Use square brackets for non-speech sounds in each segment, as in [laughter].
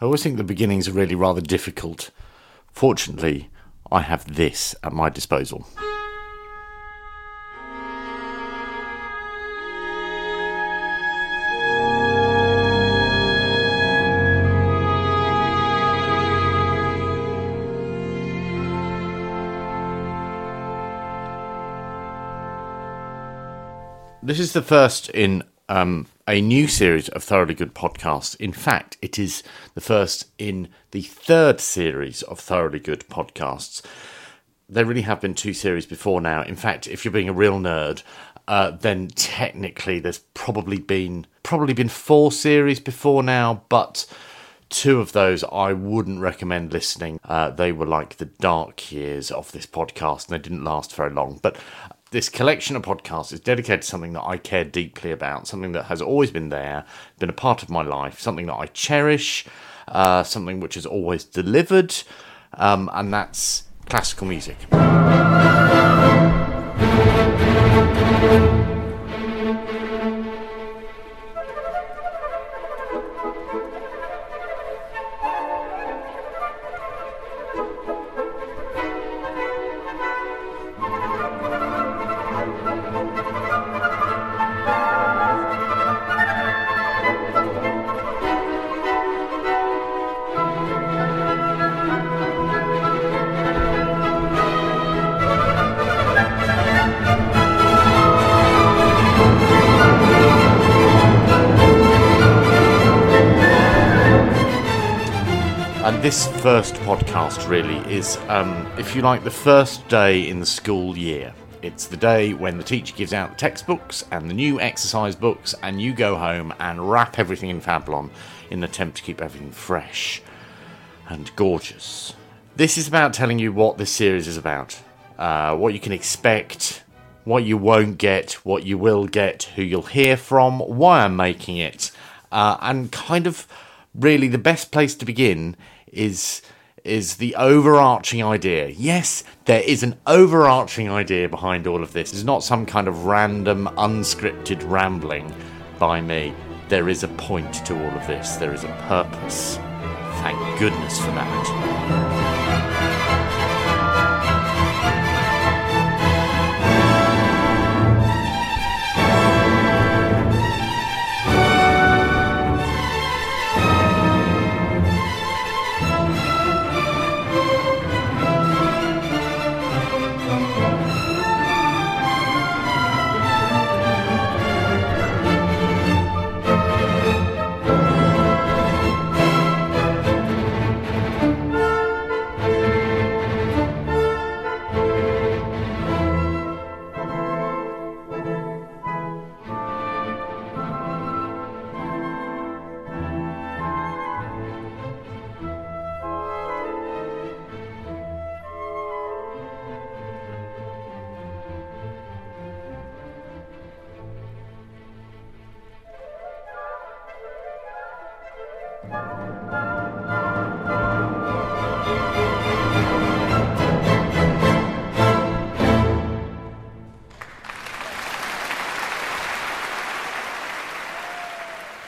I always think the beginnings are really rather difficult. Fortunately, I have this at my disposal. This is the first in um, a new series of thoroughly good podcasts. In fact, it is the first in the third series of thoroughly good podcasts. There really have been two series before now. In fact, if you're being a real nerd, uh, then technically there's probably been probably been four series before now, but two of those I wouldn't recommend listening. Uh, they were like the dark years of this podcast, and they didn't last very long. But this collection of podcasts is dedicated to something that I care deeply about, something that has always been there, been a part of my life, something that I cherish, uh, something which has always delivered, um, and that's classical music. This first podcast really is, um, if you like, the first day in the school year. It's the day when the teacher gives out the textbooks and the new exercise books, and you go home and wrap everything in Fablon in an attempt to keep everything fresh and gorgeous. This is about telling you what this series is about, uh, what you can expect, what you won't get, what you will get, who you'll hear from, why I'm making it, uh, and kind of really the best place to begin is is the overarching idea. Yes, there is an overarching idea behind all of this. It's not some kind of random, unscripted rambling by me. There is a point to all of this. There is a purpose. Thank goodness for that.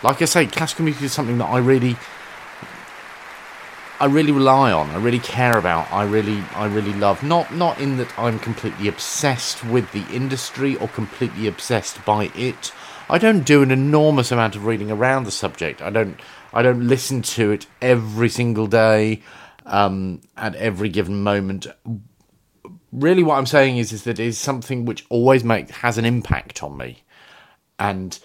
Like I say, classical music is something that I really, I really rely on. I really care about. I really, I really love. Not, not in that I'm completely obsessed with the industry or completely obsessed by it. I don't do an enormous amount of reading around the subject. I don't, I don't listen to it every single day, um, at every given moment. Really, what I'm saying is, is that it is something which always make has an impact on me, and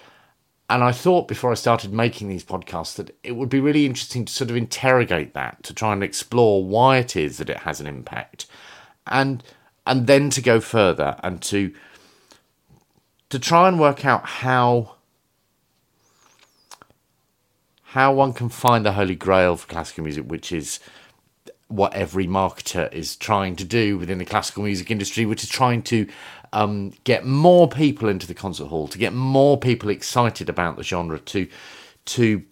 and I thought before I started making these podcasts that it would be really interesting to sort of interrogate that, to try and explore why it is that it has an impact, and and then to go further and to to try and work out how how one can find the holy grail for classical music, which is what every marketer is trying to do within the classical music industry, which is trying to um, get more people into the concert hall, to get more people excited about the genre, to to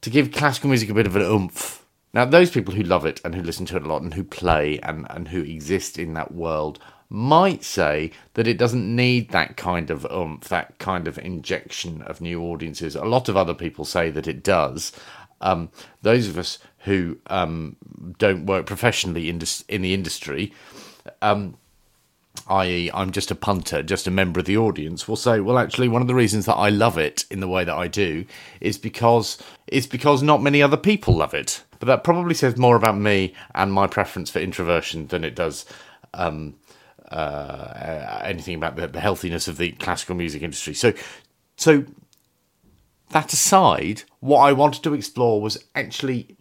to give classical music a bit of an oomph. Now, those people who love it and who listen to it a lot and who play and, and who exist in that world might say that it doesn't need that kind of oomph, that kind of injection of new audiences. A lot of other people say that it does. Um, those of us who um, don't work professionally in, in the industry, um, i.e., I'm just a punter, just a member of the audience, will say, well, actually, one of the reasons that I love it in the way that I do is because it's because not many other people love it. But that probably says more about me and my preference for introversion than it does um, uh, anything about the, the healthiness of the classical music industry. So, so that aside, what I wanted to explore was actually,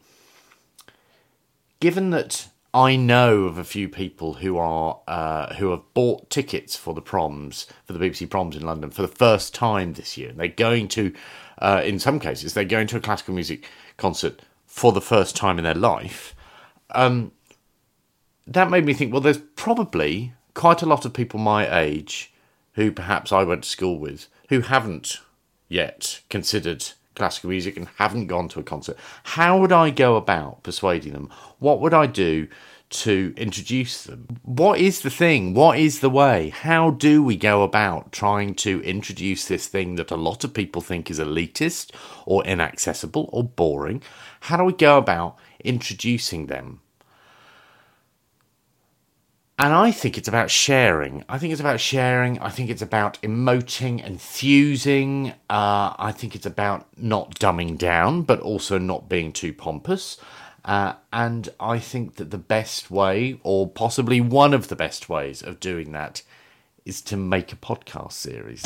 given that I know of a few people who are uh, who have bought tickets for the proms for the BBC proms in London for the first time this year. And they're going to, uh, in some cases, they're going to a classical music concert for the first time in their life. Um, that made me think. Well, there's probably quite a lot of people my age who perhaps I went to school with who haven't yet considered classical music and haven't gone to a concert. How would I go about persuading them? What would I do to introduce them? What is the thing? What is the way? How do we go about trying to introduce this thing that a lot of people think is elitist or inaccessible or boring? How do we go about introducing them? And I think it's about sharing. I think it's about sharing. I think it's about emoting, enthusing. Uh, I think it's about not dumbing down, but also not being too pompous. Uh, and I think that the best way, or possibly one of the best ways of doing that, is to make a podcast series.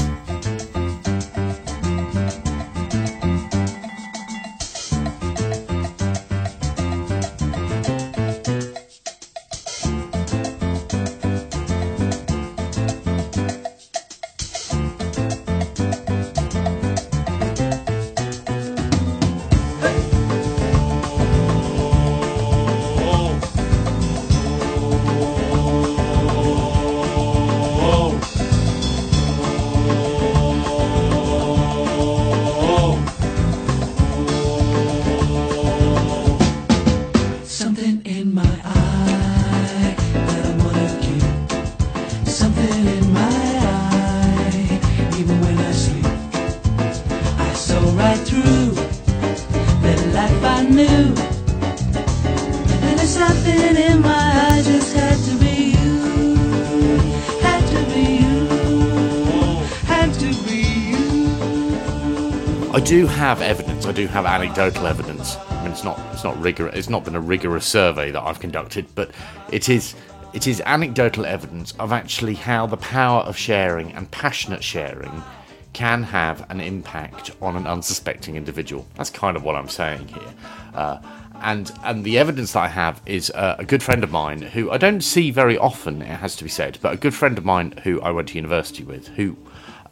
Do have evidence. I do have anecdotal evidence. I mean, it's not it's not rigorous. It's not been a rigorous survey that I've conducted, but it is it is anecdotal evidence of actually how the power of sharing and passionate sharing can have an impact on an unsuspecting individual. That's kind of what I'm saying here. Uh, and and the evidence that I have is uh, a good friend of mine who I don't see very often. It has to be said, but a good friend of mine who I went to university with. Who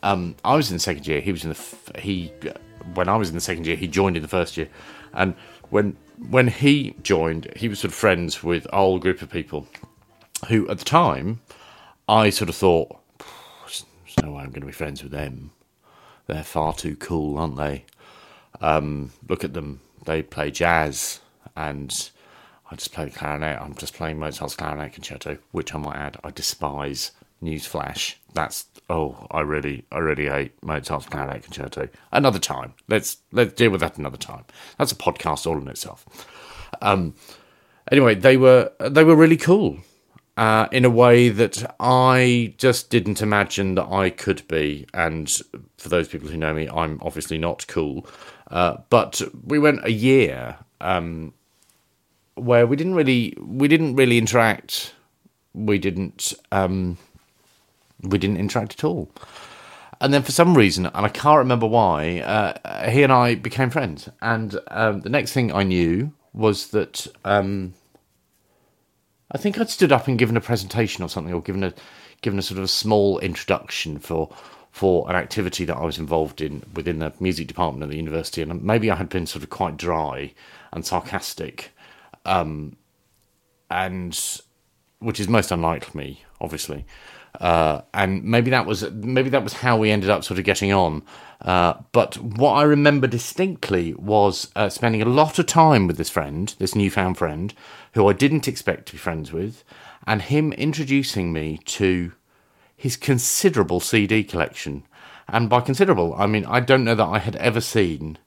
um, I was in the second year. He was in the f- he when I was in the second year, he joined in the first year, and when when he joined, he was sort of friends with a whole group of people who, at the time, I sort of thought, "There's no way I'm going to be friends with them. They're far too cool, aren't they? Um, look at them; they play jazz, and I just play clarinet. I'm just playing Mozart's clarinet concerto, which I might add, I despise. Newsflash. That's oh, I really, I really hate Mozart's Clarinet Concerto. Another time. Let's let's deal with that another time. That's a podcast all in itself. Um, anyway, they were they were really cool uh, in a way that I just didn't imagine that I could be. And for those people who know me, I'm obviously not cool. Uh, but we went a year um, where we didn't really we didn't really interact. We didn't. Um, we didn't interact at all. And then for some reason, and I can't remember why, uh, he and I became friends. And um, the next thing I knew was that um, I think I'd stood up and given a presentation or something, or given a given a sort of a small introduction for for an activity that I was involved in within the music department at the university, and maybe I had been sort of quite dry and sarcastic, um, and which is most unlike me, obviously. Uh, and maybe that was maybe that was how we ended up sort of getting on. Uh, but what I remember distinctly was uh, spending a lot of time with this friend, this newfound friend, who I didn't expect to be friends with, and him introducing me to his considerable CD collection. And by considerable, I mean I don't know that I had ever seen.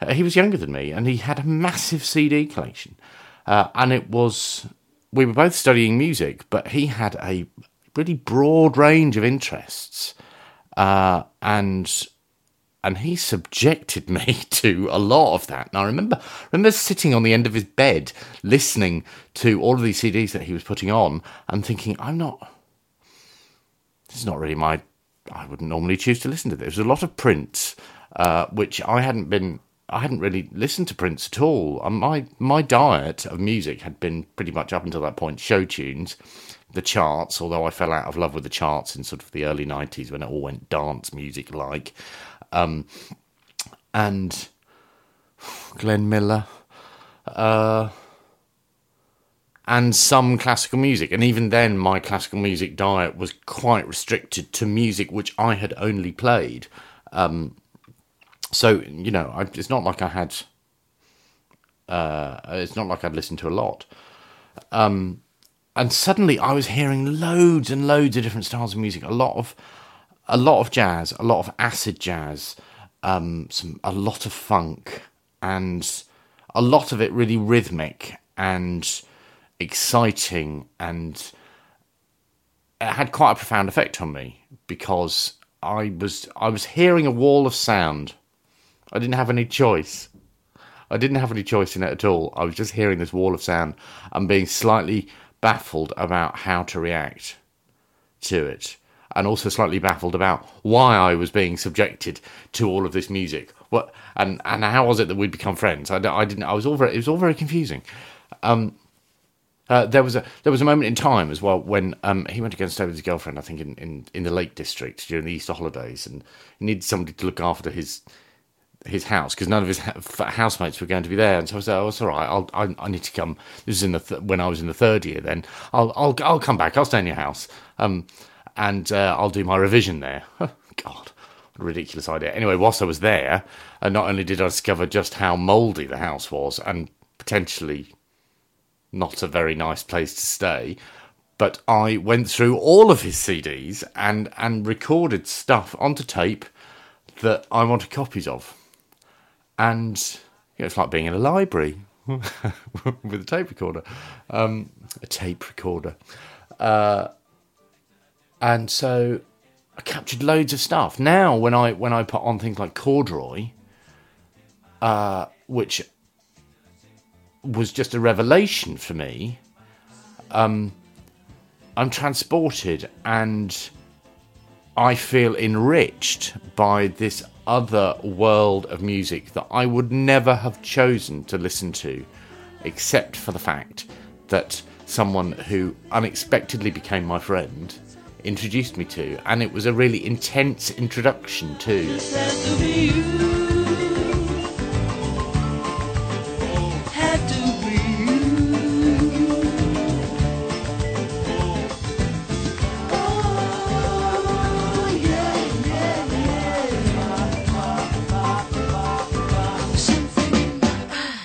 Uh, he was younger than me, and he had a massive CD collection, uh, and it was. We were both studying music, but he had a really broad range of interests, uh, and and he subjected [laughs] me to a lot of that. And I remember remember sitting on the end of his bed listening to all of these CDs that he was putting on and thinking, I'm not this is not really my I wouldn't normally choose to listen to this. There's a lot of Prince, uh, which I hadn't been I hadn't really listened to Prince at all. My my diet of music had been pretty much up until that point show tunes, the charts. Although I fell out of love with the charts in sort of the early '90s when it all went dance music like, um, and Glenn Miller, uh, and some classical music. And even then, my classical music diet was quite restricted to music which I had only played. Um, so you know, I, it's not like I had. Uh, it's not like I'd listened to a lot. Um, and suddenly, I was hearing loads and loads of different styles of music. A lot of a lot of jazz, a lot of acid jazz, um, some a lot of funk, and a lot of it really rhythmic and exciting, and it had quite a profound effect on me because I was I was hearing a wall of sound. I didn't have any choice. I didn't have any choice in it at all. I was just hearing this wall of sound and being slightly baffled about how to react to it and also slightly baffled about why I was being subjected to all of this music. What and and how was it that we'd become friends? I, I didn't. I was all very. It was all very confusing. Um, uh, there was a there was a moment in time as well when um, he went to go and stay with his girlfriend. I think in, in, in the Lake District during the Easter holidays, and he needed somebody to look after his his house because none of his housemates were going to be there. And so I said, "Oh, it's all right. I'll, I, I need to come." This is in the th- when I was in the third year. Then I'll I'll I'll come back. I'll stay in your house. Um, and uh, I'll do my revision there. God, what a ridiculous idea. Anyway, whilst I was there, uh, not only did I discover just how mouldy the house was and potentially not a very nice place to stay, but I went through all of his CDs and, and recorded stuff onto tape that I wanted copies of. And you know, it's like being in a library [laughs] with a tape recorder, um, a tape recorder. Uh, and so I captured loads of stuff. Now, when I when I put on things like corduroy, uh, which was just a revelation for me, um, I'm transported and I feel enriched by this other world of music that I would never have chosen to listen to, except for the fact that someone who unexpectedly became my friend introduced me to, and it was a really intense introduction too.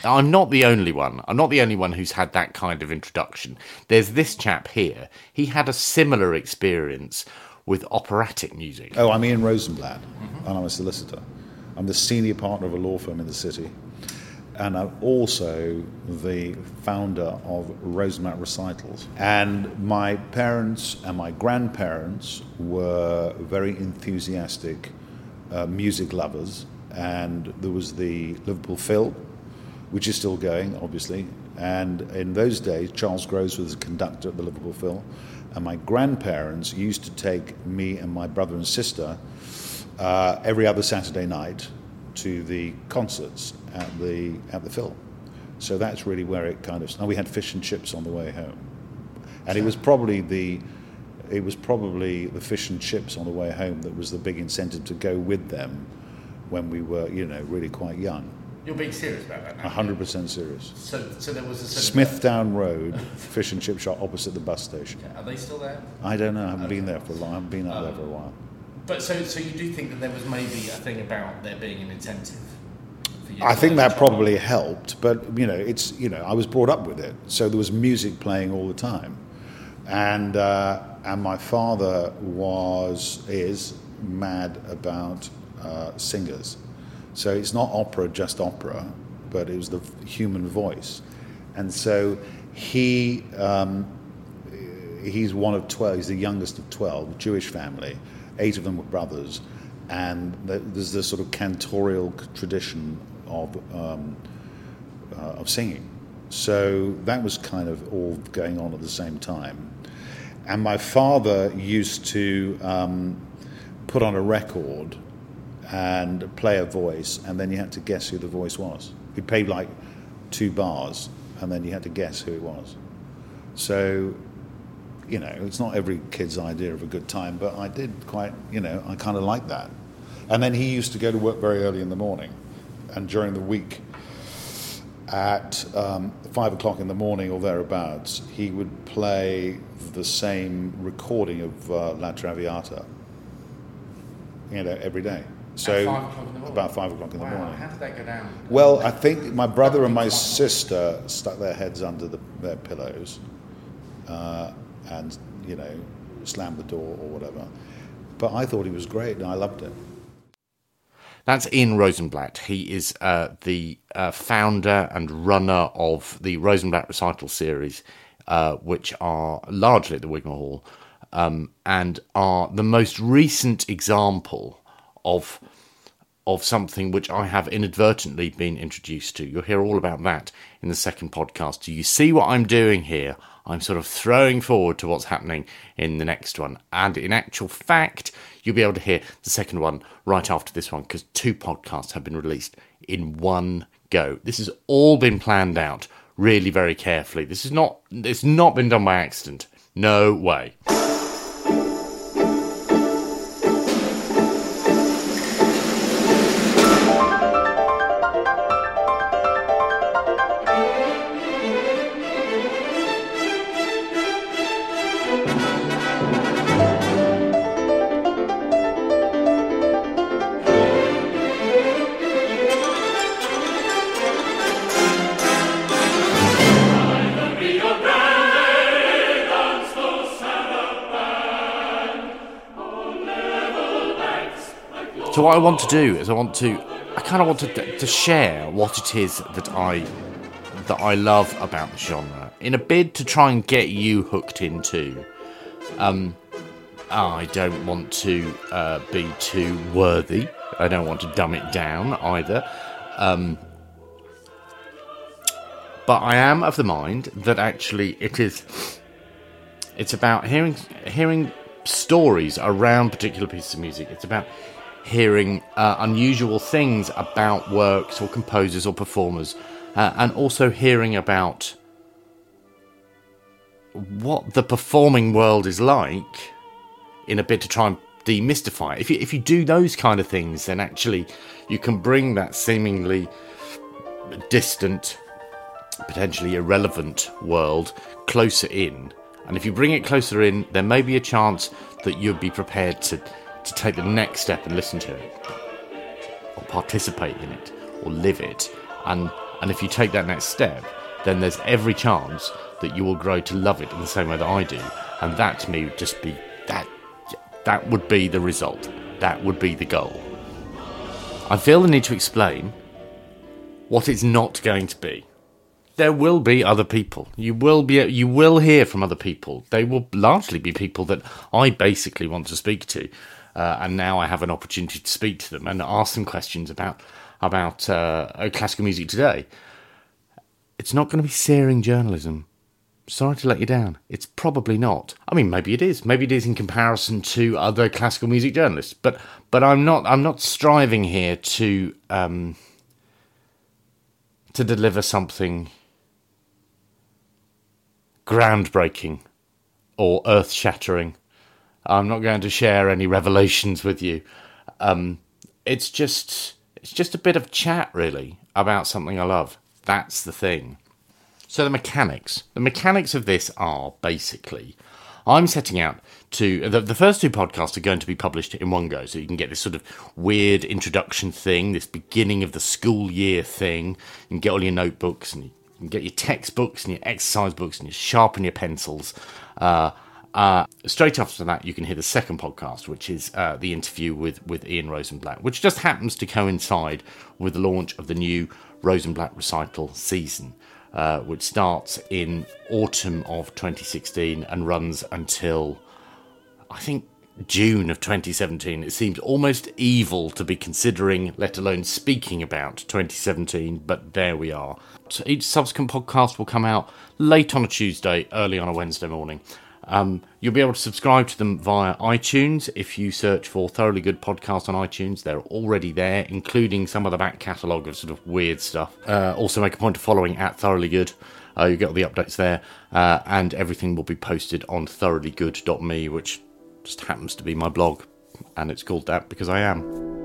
I'm not the only one. I'm not the only one who's had that kind of introduction. There's this chap here. He had a similar experience with operatic music. Oh, I'm Ian Rosenblatt, mm-hmm. and I'm a solicitor. I'm the senior partner of a law firm in the city, and I'm also the founder of Rosenblatt Recitals. And my parents and my grandparents were very enthusiastic uh, music lovers, and there was the Liverpool Phil which is still going, obviously. And in those days, Charles Groves was the conductor at the Liverpool Phil, and my grandparents used to take me and my brother and sister uh, every other Saturday night to the concerts at the at the Phil. So that's really where it kind of. And we had fish and chips on the way home, and it was probably the. It was probably the fish and chips on the way home that was the big incentive to go with them when we were, you know, really quite young. You're being serious about that now? 100% serious. So, so there was a Smithdown Road [laughs] fish and chip shop opposite the bus station. Are they still there? I don't know. I haven't been there for a long. I haven't been up there for a um, while. But so, so you do think that there was maybe a thing about there being an incentive? I think that probably helped, but you know, it's you know, I was brought up with it, so there was music playing all the time. and uh, and my father was is mad about uh, singers. So it's not opera, just opera, but it was the human voice, and so he. Um, he's one of 12, he's the youngest of 12, Jewish family. Eight of them were brothers. And there's this sort of cantorial tradition of, um, uh, of singing. So that was kind of all going on at the same time. And my father used to um, put on a record and play a voice, and then you had to guess who the voice was. He played like two bars, and then you had to guess who it was. So you know, it's not every kid's idea of a good time, but I did quite, you know, I kind of like that. And then he used to go to work very early in the morning, and during the week, at um, five o'clock in the morning or thereabouts, he would play the same recording of uh, La Traviata, you know, every day. So five about five o'clock in wow. the morning. How did that go down? Well, I think my brother and my sister stuck their heads under the, their pillows. Uh, and you know slam the door or whatever. But I thought he was great and I loved it. That's Ian Rosenblatt. He is uh, the uh, founder and runner of the Rosenblatt Recital series, uh, which are largely at the Wigmore Hall um, and are the most recent example of of something which I have inadvertently been introduced to. You'll hear all about that in the second podcast. Do you see what I'm doing here? I'm sort of throwing forward to what's happening in the next one. And in actual fact, you'll be able to hear the second one right after this one because two podcasts have been released in one go. This has all been planned out really very carefully. This is not it's not been done by accident. No way. So what I want to do is I want to, I kind of want to, to share what it is that I that I love about the genre in a bid to try and get you hooked into. Um, I don't want to uh, be too worthy. I don't want to dumb it down either. Um, but I am of the mind that actually it is. It's about hearing hearing stories around particular pieces of music. It's about hearing uh, unusual things about works or composers or performers, uh, and also hearing about what the performing world is like in a bit to try and demystify it. If you, if you do those kind of things, then actually you can bring that seemingly distant, potentially irrelevant world closer in. And if you bring it closer in, there may be a chance that you'd be prepared to to take the next step and listen to it, or participate in it, or live it. And and if you take that next step, then there's every chance that you will grow to love it in the same way that I do. And that to me would just be that that would be the result. That would be the goal. I feel the need to explain what it's not going to be. There will be other people. You will be you will hear from other people. They will largely be people that I basically want to speak to uh, and now I have an opportunity to speak to them and ask them questions about about uh, classical music today. It's not going to be searing journalism. Sorry to let you down. It's probably not. I mean, maybe it is. Maybe it is in comparison to other classical music journalists. But but I'm not. I'm not striving here to um, to deliver something groundbreaking or earth shattering I'm not going to share any revelations with you. Um, it's just it's just a bit of chat really about something I love. That's the thing. So the mechanics, the mechanics of this are basically, I'm setting out to the, the first two podcasts are going to be published in one go, so you can get this sort of weird introduction thing, this beginning of the school year thing, and get all your notebooks and you can get your textbooks and your exercise books and you sharpen your pencils. Uh, Uh, straight after that, you can hear the second podcast, which is uh, the interview with, with Ian Rosenblatt, which just happens to coincide with the launch of the new Rosenblatt recital season, uh, which starts in autumn of 2016 and runs until, I think, June of 2017. It seems almost evil to be considering, let alone speaking about 2017, but there we are. So each subsequent podcast will come out late on a Tuesday, early on a Wednesday morning. Um, you'll be able to subscribe to them via iTunes if you search for Thoroughly Good Podcast on iTunes. They're already there, including some of the back catalogue of sort of weird stuff. Uh, also, make a point of following at Thoroughly Good. Uh, you get all the updates there, uh, and everything will be posted on thoroughlygood.me, which just happens to be my blog, and it's called that because I am.